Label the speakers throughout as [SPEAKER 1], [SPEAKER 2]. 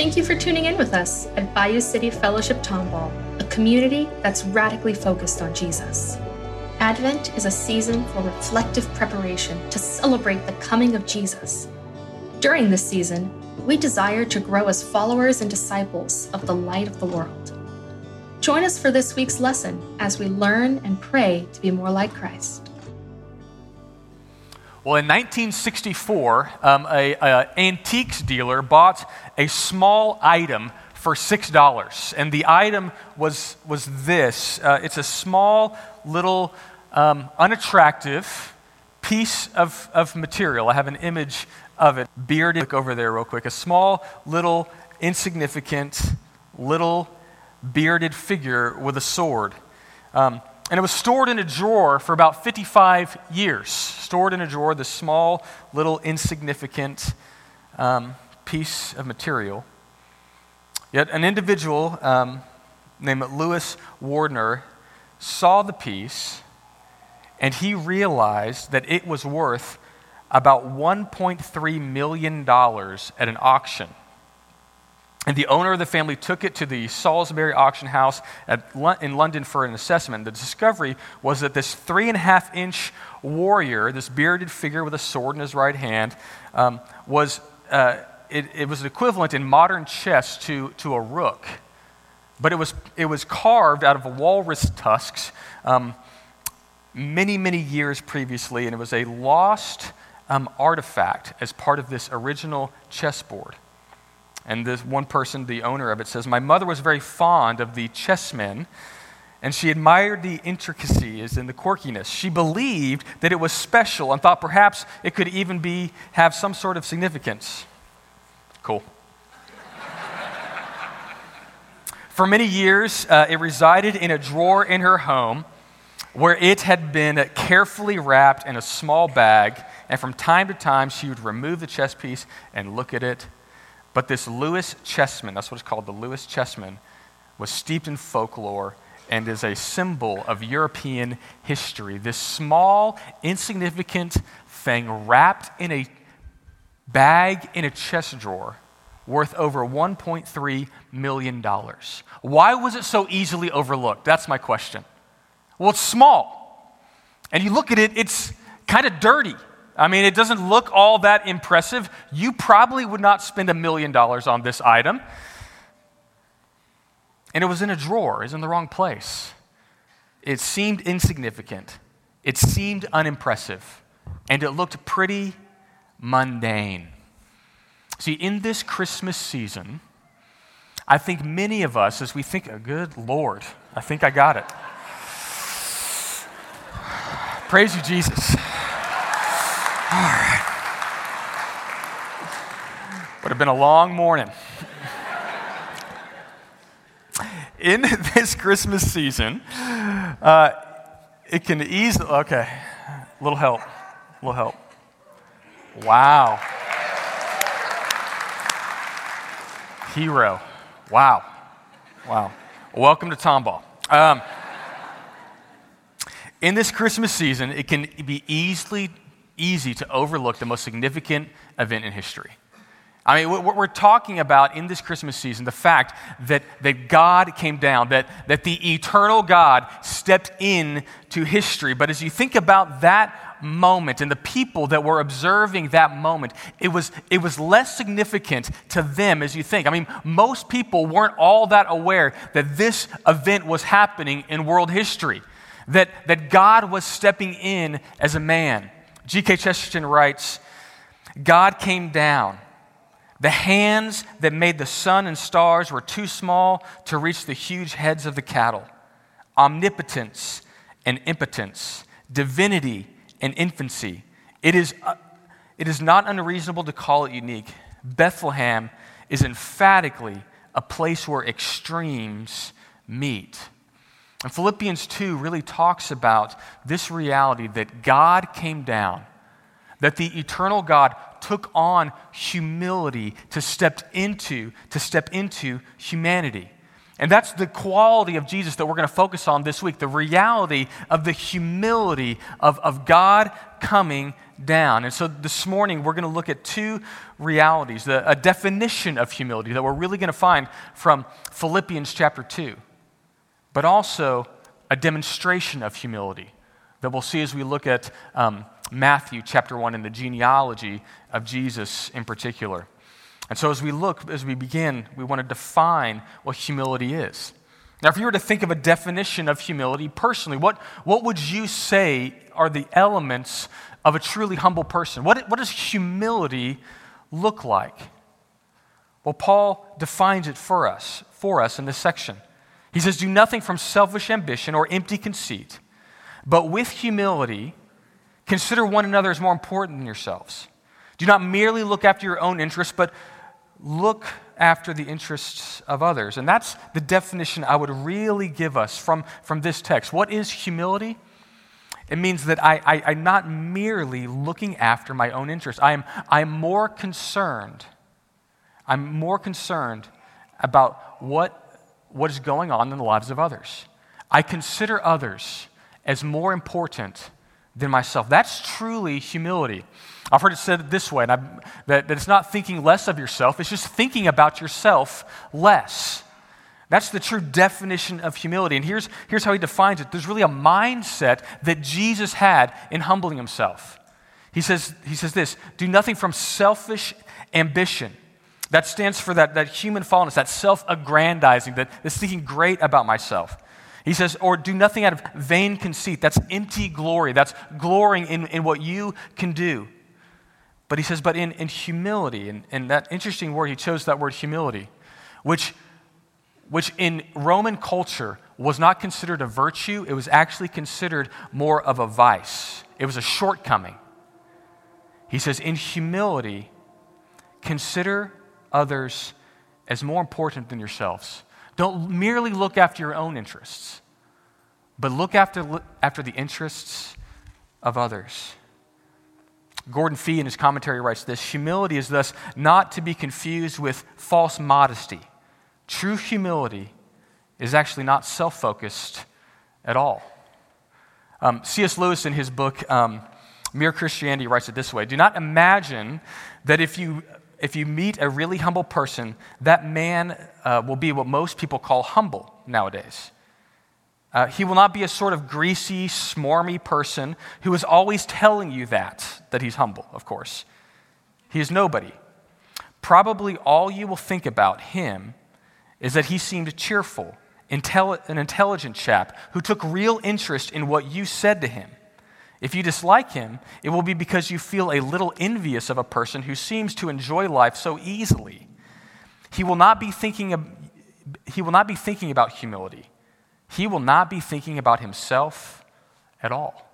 [SPEAKER 1] Thank you for tuning in with us at Bayou City Fellowship Tomball, a community that's radically focused on Jesus. Advent is a season for reflective preparation to celebrate the coming of Jesus. During this season, we desire to grow as followers and disciples of the light of the world. Join us for this week's lesson as we learn and pray to be more like Christ.
[SPEAKER 2] Well, in 1964, um, a, antiques dealer bought a small item for six dollars, and the item was was this. Uh, it's a small, little, um, unattractive piece of, of material. I have an image of it. Bearded. Look over there, real quick. A small, little, insignificant, little bearded figure with a sword. Um, and it was stored in a drawer for about 55 years. Stored in a drawer, this small, little, insignificant um, piece of material. Yet an individual um, named Lewis Wardner saw the piece and he realized that it was worth about $1.3 million at an auction. And the owner of the family took it to the Sotheby's auction house at, in London for an assessment. The discovery was that this three and a half inch warrior, this bearded figure with a sword in his right hand, um, was, uh, it, it, was equivalent in modern chess to, to a rook. But it was, it was carved out of walrus tusks um, many, many years previously, and it was a lost um, artifact as part of this original chessboard. And this one person, the owner of it, says, My mother was very fond of the chessmen, and she admired the intricacies and the quirkiness. She believed that it was special and thought perhaps it could even be, have some sort of significance. Cool. For many years, uh, it resided in a drawer in her home where it had been carefully wrapped in a small bag, and from time to time she would remove the chess piece and look at it but this Lewis chessman, that's what it's called, the Lewis chessman, was steeped in folklore and is a symbol of European history. This small, insignificant thing wrapped in a bag in a chest drawer worth over $1.3 million. Why was it so easily overlooked? That's my question. Well, it's small. And you look at it, it's kind of dirty. I mean, it doesn't look all that impressive. You probably would not spend a million dollars on this item. And it was in a drawer, it's in the wrong place. It seemed insignificant, it seemed unimpressive, and it looked pretty mundane. See, in this Christmas season, I think many of us, as we think, good Lord, I think I got it. Praise you, Jesus. All right. Would have been a long morning. In this Christmas season, uh, it can easily, okay, a little help, a little help. Wow. Hero. Wow. Wow. Welcome to Tomball. Um, in this Christmas season, it can be easily easy to overlook the most significant event in history. I mean, what we're talking about in this Christmas season, the fact that, that God came down, that, that the eternal God stepped in to history. But as you think about that moment and the people that were observing that moment, it was, it was less significant to them as you think. I mean, most people weren't all that aware that this event was happening in world history, that, that God was stepping in as a man. G.K. Chesterton writes God came down. The hands that made the sun and stars were too small to reach the huge heads of the cattle. Omnipotence and impotence, divinity and infancy. It is, uh, it is not unreasonable to call it unique. Bethlehem is emphatically a place where extremes meet. And Philippians 2 really talks about this reality that God came down, that the eternal God took on humility to step into, to step into humanity. And that's the quality of Jesus that we're going to focus on this week the reality of the humility of, of God coming down. And so this morning, we're going to look at two realities the, a definition of humility that we're really going to find from Philippians chapter 2, but also a demonstration of humility that we'll see as we look at um, Matthew chapter 1 and the genealogy of Jesus in particular. And so, as we look, as we begin, we want to define what humility is. Now, if you were to think of a definition of humility personally, what, what would you say are the elements of a truly humble person? What, what does humility look like? Well, Paul defines it for us, for us in this section. He says, Do nothing from selfish ambition or empty conceit, but with humility, consider one another as more important than yourselves. Do not merely look after your own interests, but look after the interests of others. And that's the definition I would really give us from, from this text. What is humility? It means that I, I, am not merely looking after my own interests. I am, I am more concerned. I'm more concerned about what, what is going on in the lives of others. I consider others as more important than myself. That's truly humility. I've heard it said this way, and that, that it's not thinking less of yourself, it's just thinking about yourself less. That's the true definition of humility. And here's, here's how he defines it there's really a mindset that Jesus had in humbling himself. He says, he says this do nothing from selfish ambition. That stands for that, that human fallenness, that self aggrandizing, that, that's thinking great about myself. He says, or do nothing out of vain conceit. That's empty glory. That's glorying in, in what you can do. But he says, but in, in humility, and, and that interesting word, he chose that word humility, which, which in Roman culture was not considered a virtue, it was actually considered more of a vice. It was a shortcoming. He says, in humility, consider others as more important than yourselves. Don't merely look after your own interests, but look after, after the interests of others. Gordon Fee, in his commentary, writes this Humility is thus not to be confused with false modesty. True humility is actually not self focused at all. Um, C.S. Lewis, in his book, um, Mere Christianity, writes it this way Do not imagine that if you, if you meet a really humble person, that man uh, will be what most people call humble nowadays. Uh, he will not be a sort of greasy, smarmy person who is always telling you that, that he's humble, of course. He is nobody. Probably all you will think about him is that he seemed cheerful, intelli- an intelligent chap who took real interest in what you said to him. If you dislike him, it will be because you feel a little envious of a person who seems to enjoy life so easily. He will not be thinking, of, he will not be thinking about humility he will not be thinking about himself at all.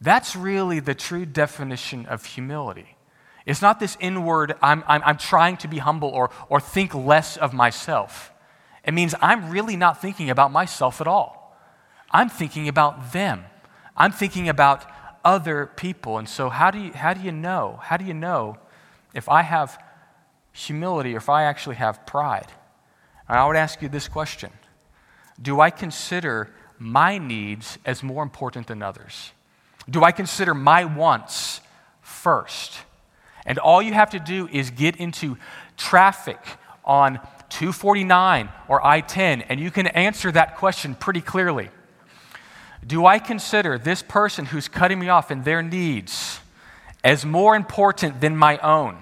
[SPEAKER 2] That's really the true definition of humility. It's not this inward, I'm, I'm, I'm, trying to be humble or, or think less of myself. It means I'm really not thinking about myself at all. I'm thinking about them. I'm thinking about other people. And so, how do you, how do you know? How do you know if I have humility or if I actually have pride? And I would ask you this question do I consider my needs as more important than others? Do I consider my wants first? And all you have to do is get into traffic on 249 or I 10, and you can answer that question pretty clearly. Do I consider this person who's cutting me off and their needs as more important than my own?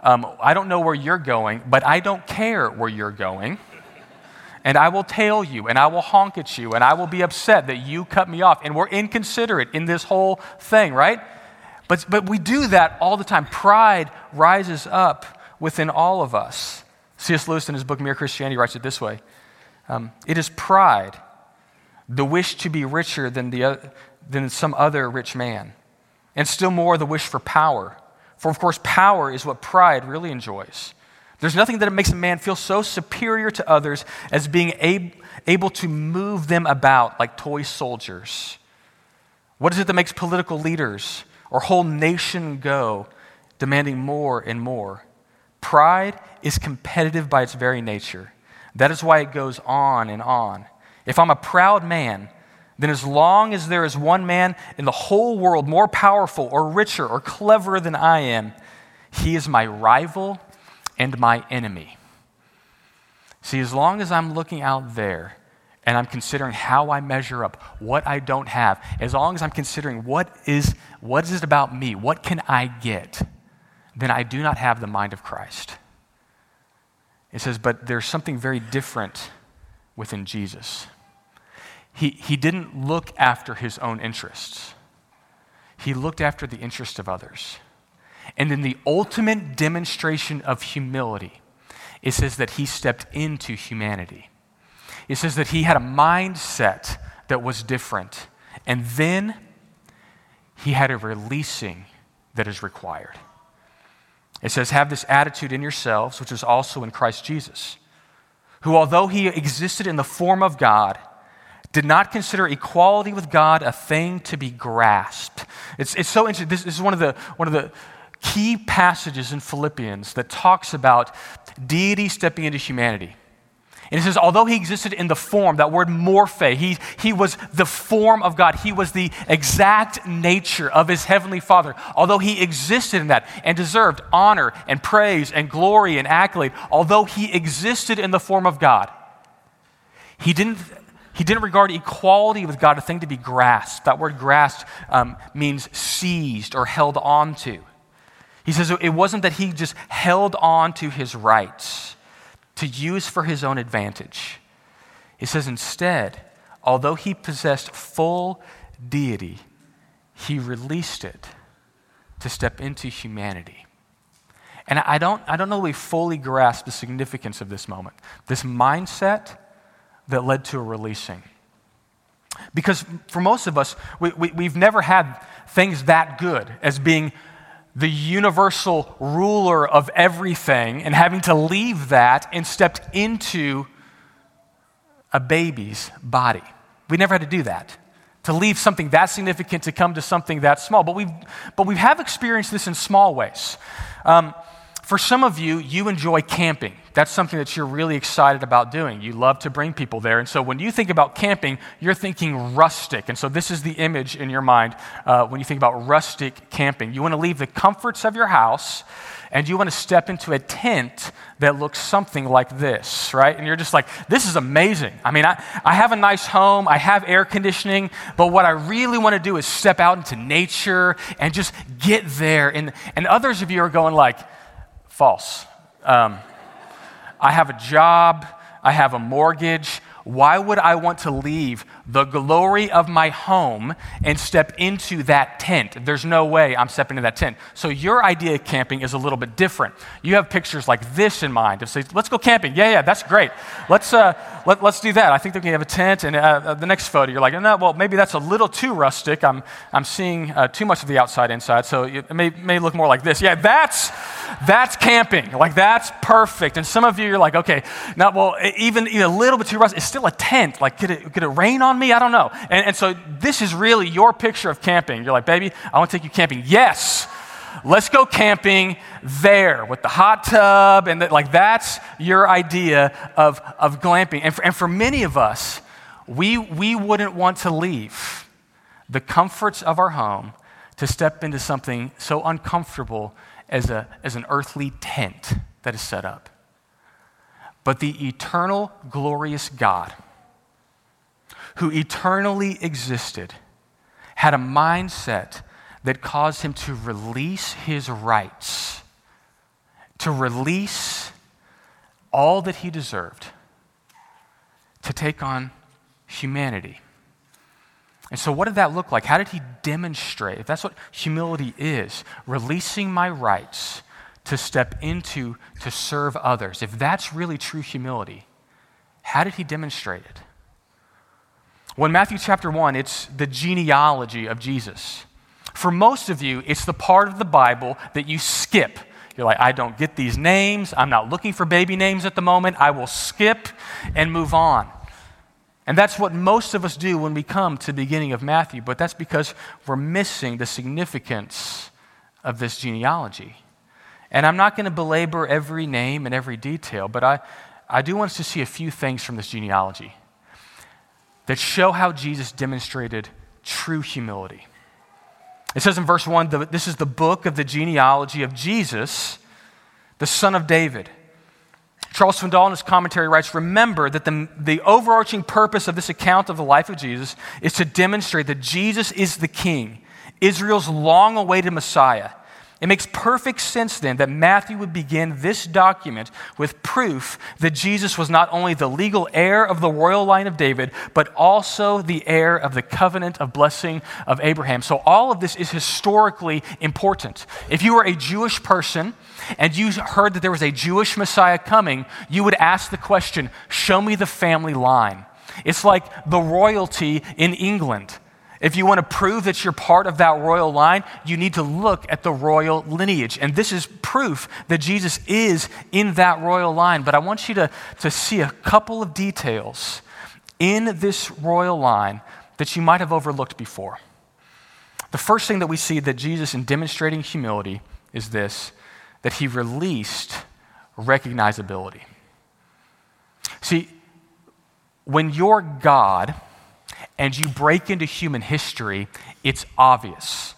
[SPEAKER 2] Um, I don't know where you're going, but I don't care where you're going. And I will tail you, and I will honk at you, and I will be upset that you cut me off. And we're inconsiderate in this whole thing, right? But, but we do that all the time. Pride rises up within all of us. C.S. Lewis, in his book Mere Christianity, writes it this way um, It is pride, the wish to be richer than, the, than some other rich man, and still more the wish for power for, of course, power is what pride really enjoys. There's nothing that makes a man feel so superior to others as being able to move them about like toy soldiers. What is it that makes political leaders or whole nation go, demanding more and more? Pride is competitive by its very nature. That is why it goes on and on. If I'm a proud man, then as long as there is one man in the whole world more powerful or richer or cleverer than I am, he is my rival and my enemy. See, as long as I'm looking out there and I'm considering how I measure up, what I don't have, as long as I'm considering what is, what is it about me, what can I get, then I do not have the mind of Christ. It says, but there's something very different within Jesus. He, he didn't look after his own interests, he looked after the interests of others. And in the ultimate demonstration of humility, it says that he stepped into humanity. It says that he had a mindset that was different. And then he had a releasing that is required. It says, Have this attitude in yourselves, which is also in Christ Jesus, who, although he existed in the form of God, did not consider equality with God a thing to be grasped. It's, it's so interesting. This, this is one of, the, one of the key passages in Philippians that talks about deity stepping into humanity. And it says, although he existed in the form, that word morphe, he, he was the form of God. He was the exact nature of his heavenly Father. Although he existed in that and deserved honor and praise and glory and accolade, although he existed in the form of God, he didn't he didn't regard equality with God a thing to be grasped. That word grasped um, means seized or held onto. He says it wasn't that he just held on to his rights to use for his own advantage. He says instead, although he possessed full deity, he released it to step into humanity. And I don't, I don't know we fully grasp the significance of this moment, this mindset that led to a releasing. Because for most of us, we, we, we've never had things that good as being the universal ruler of everything and having to leave that and stepped into a baby's body. We never had to do that. To leave something that significant to come to something that small. But, we've, but we have experienced this in small ways. Um, for some of you, you enjoy camping. That's something that you're really excited about doing. You love to bring people there. And so when you think about camping, you're thinking rustic. And so this is the image in your mind uh, when you think about rustic camping. You want to leave the comforts of your house and you want to step into a tent that looks something like this, right? And you're just like, this is amazing. I mean, I, I have a nice home, I have air conditioning, but what I really want to do is step out into nature and just get there. And, and others of you are going like, False. Um, I have a job, I have a mortgage, why would I want to leave the glory of my home and step into that tent? There's no way I'm stepping into that tent. So your idea of camping is a little bit different. You have pictures like this in mind of say, let's go camping. Yeah, yeah, that's great. Let's, uh, let, us do that. I think they can have a tent. And uh, uh, the next photo, you're like, no, well, maybe that's a little too rustic. I'm, I'm seeing uh, too much of the outside inside. So it may, may look more like this. Yeah, that's, that's camping. Like that's perfect. And some of you, you're like, okay, now, well, even, even a little bit too rustic It's still a tent. Like, could it, could it rain on me? I don't know. And, and so this is really your picture of camping. You're like, baby, I want to take you camping. Yes, let's go camping there with the hot tub. And the, like, that's your idea of, of glamping. And for, and for many of us, we, we wouldn't want to leave the comforts of our home to step into something so uncomfortable as, a, as an earthly tent that is set up. But the eternal, glorious God, who eternally existed, had a mindset that caused him to release his rights, to release all that he deserved, to take on humanity. And so, what did that look like? How did he demonstrate? If that's what humility is, releasing my rights to step into to serve others, if that's really true humility, how did he demonstrate it? Well, in Matthew chapter 1, it's the genealogy of Jesus. For most of you, it's the part of the Bible that you skip. You're like, I don't get these names. I'm not looking for baby names at the moment. I will skip and move on. And that's what most of us do when we come to the beginning of Matthew, but that's because we're missing the significance of this genealogy. And I'm not going to belabor every name and every detail, but I, I do want us to see a few things from this genealogy that show how Jesus demonstrated true humility. It says in verse 1 this is the book of the genealogy of Jesus, the son of David. Charles Swindoll in his commentary writes Remember that the, the overarching purpose of this account of the life of Jesus is to demonstrate that Jesus is the King, Israel's long awaited Messiah. It makes perfect sense then that Matthew would begin this document with proof that Jesus was not only the legal heir of the royal line of David, but also the heir of the covenant of blessing of Abraham. So all of this is historically important. If you were a Jewish person and you heard that there was a Jewish Messiah coming, you would ask the question, Show me the family line. It's like the royalty in England. If you want to prove that you're part of that royal line, you need to look at the royal lineage. And this is proof that Jesus is in that royal line. But I want you to, to see a couple of details in this royal line that you might have overlooked before. The first thing that we see that Jesus, in demonstrating humility, is this that he released recognizability. See, when you're God, and you break into human history, it's obvious.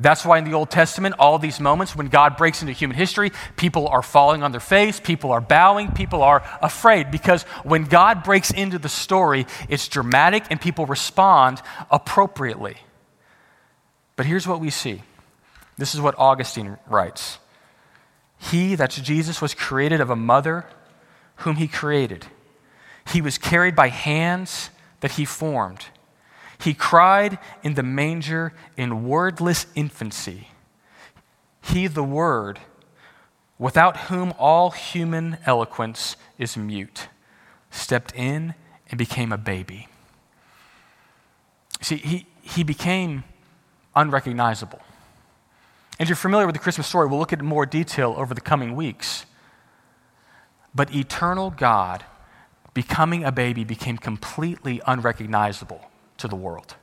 [SPEAKER 2] That's why in the Old Testament, all these moments when God breaks into human history, people are falling on their face, people are bowing, people are afraid. Because when God breaks into the story, it's dramatic and people respond appropriately. But here's what we see this is what Augustine writes He, that's Jesus, was created of a mother whom he created. He was carried by hands that he formed. He cried in the manger in wordless infancy. He, the Word, without whom all human eloquence is mute, stepped in and became a baby. See, he, he became unrecognizable. And if you're familiar with the Christmas story, we'll look at it more detail over the coming weeks. But eternal God, becoming a baby, became completely unrecognizable to the world.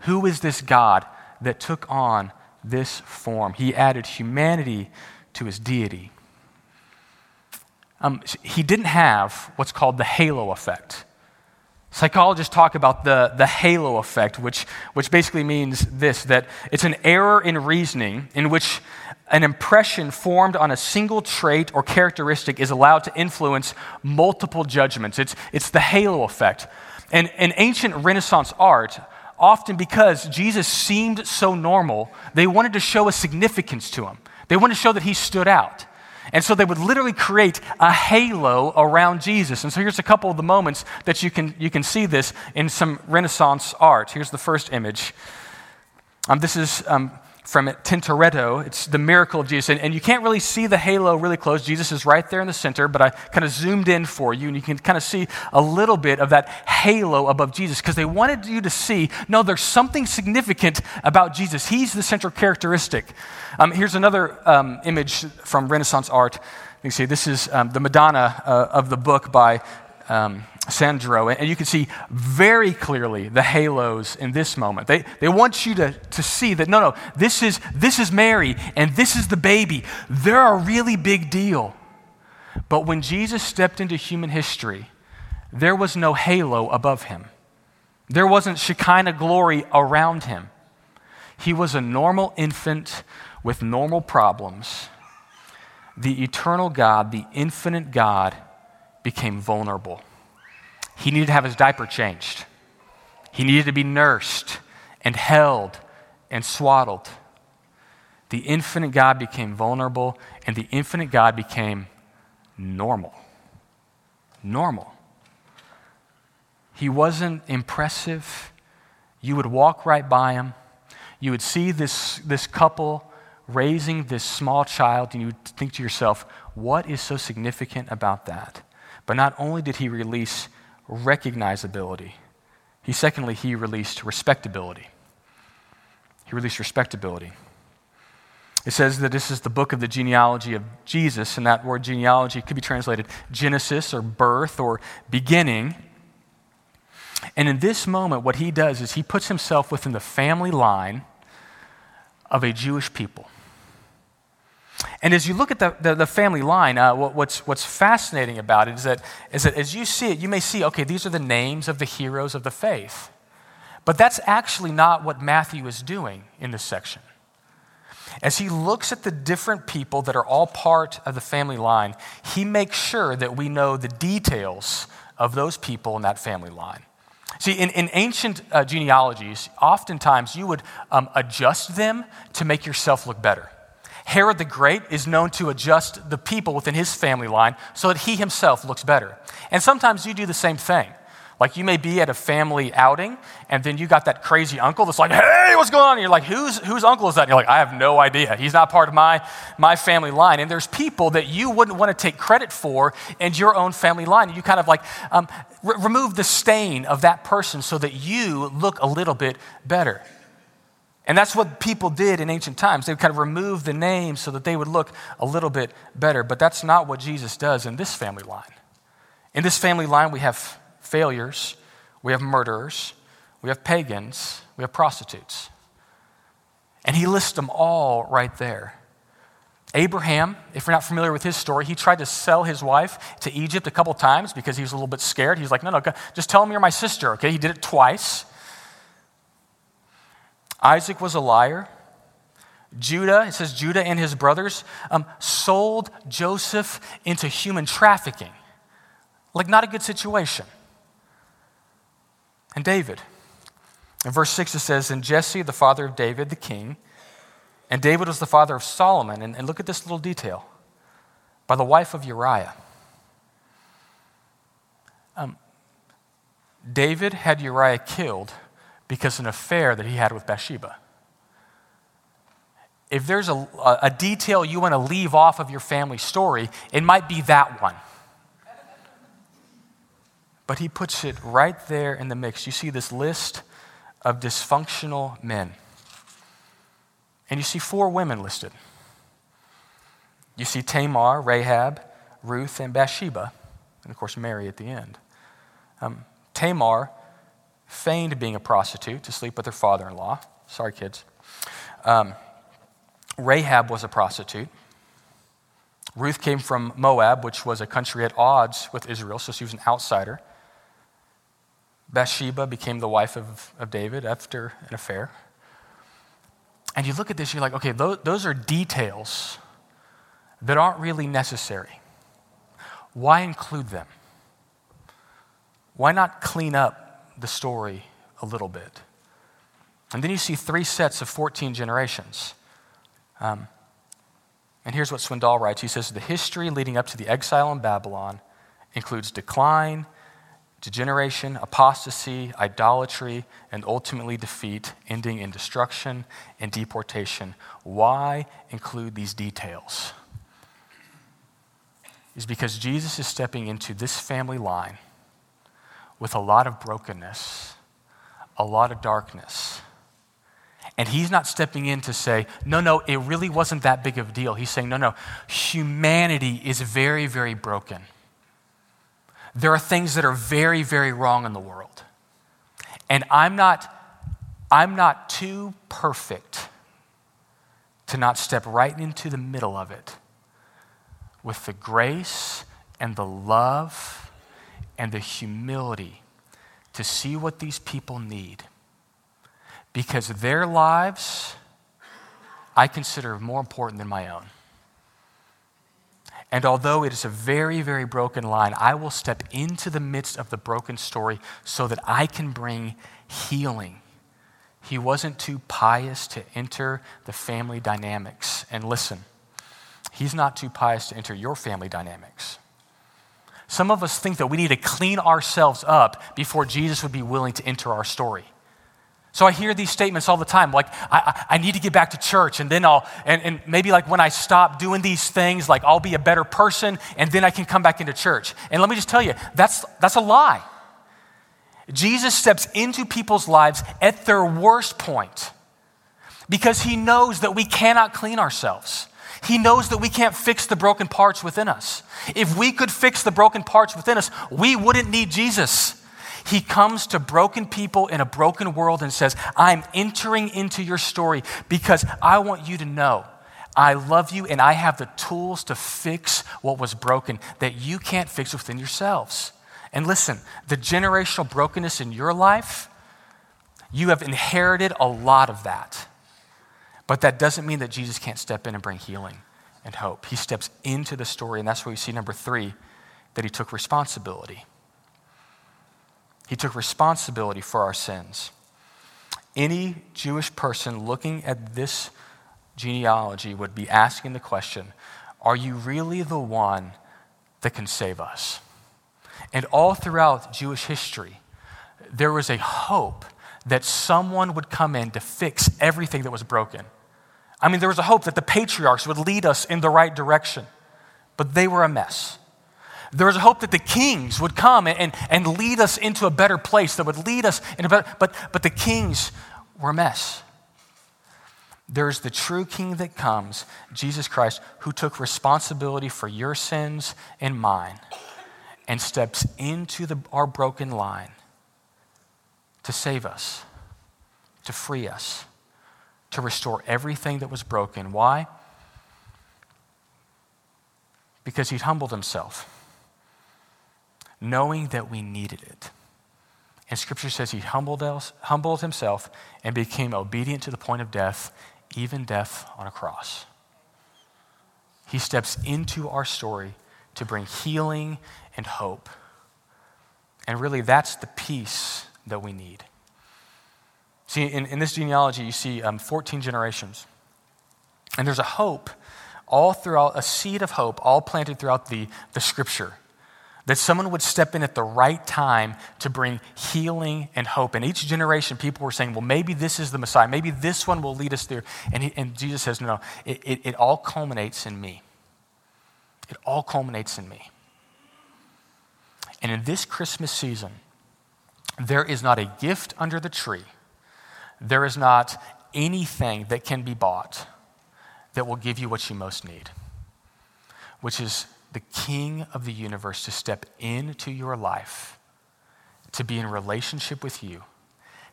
[SPEAKER 2] Who is this God that took on this form? He added humanity to his deity. Um, he didn't have what's called the halo effect. Psychologists talk about the, the halo effect, which, which basically means this that it's an error in reasoning in which an impression formed on a single trait or characteristic is allowed to influence multiple judgments. It's, it's the halo effect. And in ancient Renaissance art, often because Jesus seemed so normal, they wanted to show a significance to him. They wanted to show that he stood out. And so they would literally create a halo around Jesus. And so here's a couple of the moments that you can, you can see this in some Renaissance art. Here's the first image. Um, this is um, from Tintoretto. It's the miracle of Jesus. And, and, you can't really see the halo really close. Jesus is right there in the center, but I kind of zoomed in for you, and you can kind of see a little bit of that halo above Jesus because they wanted you to see no, there's something significant about Jesus. He's the central characteristic. Um, here's another um, image from Renaissance art. You can see this is um, the Madonna uh, of the book by um, Sandro, and you can see very clearly the halos in this moment. They, they want you to, to see that no, no, this is, this is Mary and this is the baby. They're a really big deal. But when Jesus stepped into human history, there was no halo above him, there wasn't Shekinah glory around him. He was a normal infant with normal problems. The eternal God, the infinite God, became vulnerable. He needed to have his diaper changed. He needed to be nursed and held and swaddled. The infinite God became vulnerable, and the infinite God became normal. Normal. He wasn't impressive. You would walk right by him. You would see this, this couple raising this small child, and you would think to yourself, what is so significant about that? But not only did he release recognizability. He secondly, he released respectability. He released respectability. It says that this is the book of the genealogy of Jesus, and that word genealogy could be translated Genesis or birth or beginning. And in this moment, what he does is he puts himself within the family line of a Jewish people. And as you look at the, the, the family line, uh, what, what's, what's fascinating about it is that, is that as you see it, you may see, okay, these are the names of the heroes of the faith. But that's actually not what Matthew is doing in this section. As he looks at the different people that are all part of the family line, he makes sure that we know the details of those people in that family line. See, in, in ancient uh, genealogies, oftentimes you would um, adjust them to make yourself look better. Herod the Great is known to adjust the people within his family line so that he himself looks better. And sometimes you do the same thing. Like you may be at a family outing, and then you got that crazy uncle that's like, hey, what's going on? And you're like, whose, whose uncle is that? And you're like, I have no idea. He's not part of my, my family line. And there's people that you wouldn't want to take credit for in your own family line. You kind of like um, remove the stain of that person so that you look a little bit better. And that's what people did in ancient times. They would kind of remove the names so that they would look a little bit better. But that's not what Jesus does in this family line. In this family line, we have failures, we have murderers, we have pagans, we have prostitutes. And he lists them all right there. Abraham, if you're not familiar with his story, he tried to sell his wife to Egypt a couple times because he was a little bit scared. He was like, no, no, just tell him you're my sister, okay? He did it twice. Isaac was a liar. Judah, it says Judah and his brothers um, sold Joseph into human trafficking. Like, not a good situation. And David. In verse 6, it says, And Jesse, the father of David, the king, and David was the father of Solomon. And, and look at this little detail by the wife of Uriah. Um, David had Uriah killed because an affair that he had with Bathsheba. If there's a, a detail you want to leave off of your family story, it might be that one. But he puts it right there in the mix. You see this list of dysfunctional men. And you see four women listed. You see Tamar, Rahab, Ruth, and Bathsheba, and of course Mary at the end. Um, Tamar feigned being a prostitute to sleep with her father in law. Sorry, kids. Um, Rahab was a prostitute. Ruth came from Moab, which was a country at odds with Israel, so she was an outsider. Bathsheba became the wife of, of David after an affair. And you look at this, you're like, okay, those, those are details that aren't really necessary. Why include them? Why not clean up the story a little bit. And then you see three sets of 14 generations. Um, and here's what Swindoll writes He says, The history leading up to the exile in Babylon includes decline, degeneration, apostasy, idolatry, and ultimately defeat, ending in destruction and deportation. Why include these details? Is because Jesus is stepping into this family line with a lot of brokenness, a lot of darkness. And he's not stepping in to say, no, no, it really wasn't that big of a deal. He's saying, no, no, humanity is very, very broken. There are things that are very, very wrong in the world. And I'm not, I'm not too perfect to not step right into the middle of it with the grace and the love and the humility to see what these people need. Because their lives I consider more important than my own. And although it is a very, very broken line, I will step into the midst of the broken story so that I can bring healing. He wasn't too pious to enter the family dynamics. And listen, he's not too pious to enter your family dynamics. Some of us think that we need to clean ourselves up before Jesus would be willing to enter our story. So I hear these statements all the time, like, I, I, need to get back to church, and then I'll, and, and maybe like when I stop doing these things, like I'll be a better person, and then I can come back into church. And let me just tell you, that's, that's a lie. Jesus steps into people's lives at their worst point because he knows that we cannot clean ourselves. He knows that we can't fix the broken parts within us. If we could fix the broken parts within us, we wouldn't need Jesus. He comes to broken people in a broken world and says, I'm entering into your story because I want you to know I love you and I have the tools to fix what was broken that you can't fix within yourselves. And listen, the generational brokenness in your life, you have inherited a lot of that. But that doesn't mean that Jesus can't step in and bring healing and hope. He steps into the story, and that's where we see number three that he took responsibility. He took responsibility for our sins. Any Jewish person looking at this genealogy would be asking the question Are you really the one that can save us? And all throughout Jewish history, there was a hope that someone would come in to fix everything that was broken. I mean, there was a hope that the patriarchs would lead us in the right direction, but they were a mess. There was a hope that the kings would come and, and lead us into a better place, that would lead us in a better, but, but the kings were a mess. There's the true king that comes, Jesus Christ, who took responsibility for your sins and mine and steps into the, our broken line to save us, to free us, to restore everything that was broken. Why? Because he humbled himself knowing that we needed it. And scripture says he humbled, us, humbled himself and became obedient to the point of death, even death on a cross. He steps into our story to bring healing and hope. And really, that's the peace that we need. See, in, in this genealogy, you see um, 14 generations. And there's a hope all throughout, a seed of hope, all planted throughout the, the scripture that someone would step in at the right time to bring healing and hope. And each generation, people were saying, well, maybe this is the Messiah. Maybe this one will lead us there. And, he, and Jesus says, no, no, it, it, it all culminates in me. It all culminates in me. And in this Christmas season, there is not a gift under the tree, there is not anything that can be bought that will give you what you most need, which is the King of the universe to step into your life, to be in relationship with you,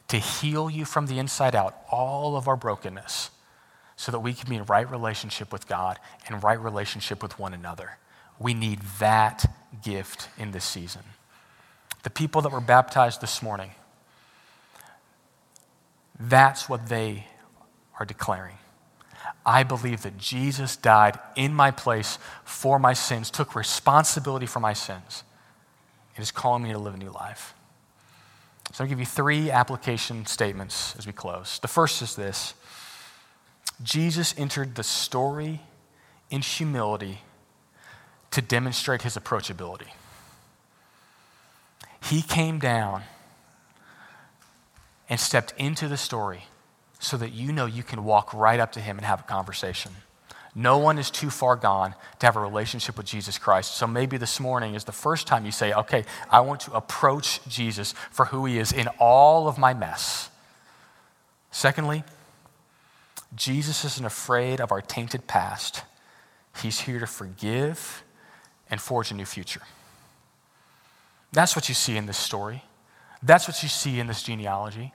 [SPEAKER 2] to heal you from the inside out, all of our brokenness, so that we can be in right relationship with God and right relationship with one another. We need that gift in this season. The people that were baptized this morning, that's what they are declaring. I believe that Jesus died in my place for my sins, took responsibility for my sins, and is calling me to live a new life. So I'll give you three application statements as we close. The first is this Jesus entered the story in humility to demonstrate his approachability. He came down and stepped into the story so that you know you can walk right up to him and have a conversation. No one is too far gone to have a relationship with Jesus Christ. So maybe this morning is the first time you say, okay, I want to approach Jesus for who he is in all of my mess. Secondly, Jesus isn't afraid of our tainted past, he's here to forgive and forge a new future. That's what you see in this story. That's what you see in this genealogy.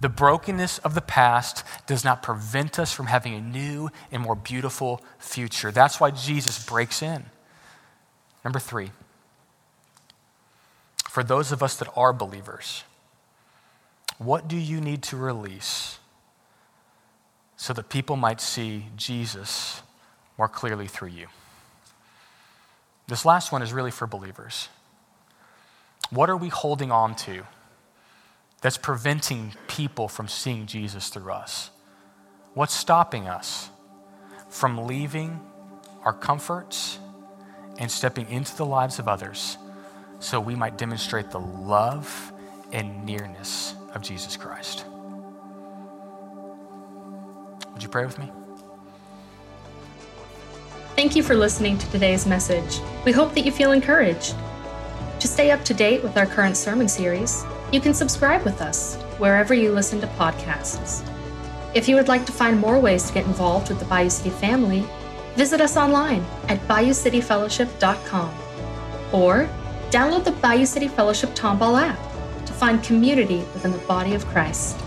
[SPEAKER 2] The brokenness of the past does not prevent us from having a new and more beautiful future. That's why Jesus breaks in. Number three, for those of us that are believers, what do you need to release so that people might see Jesus more clearly through you? This last one is really for believers. What are we holding on to? That's preventing people from seeing Jesus through us? What's stopping us from leaving our comforts and stepping into the lives of others so we might demonstrate the love and nearness of Jesus Christ? Would you pray with me?
[SPEAKER 1] Thank you for listening to today's message. We hope that you feel encouraged. To stay up to date with our current sermon series, you can subscribe with us wherever you listen to podcasts. If you would like to find more ways to get involved with the Bayou City family, visit us online at bayoucityfellowship.com or download the Bayou City Fellowship Tomball app to find community within the body of Christ.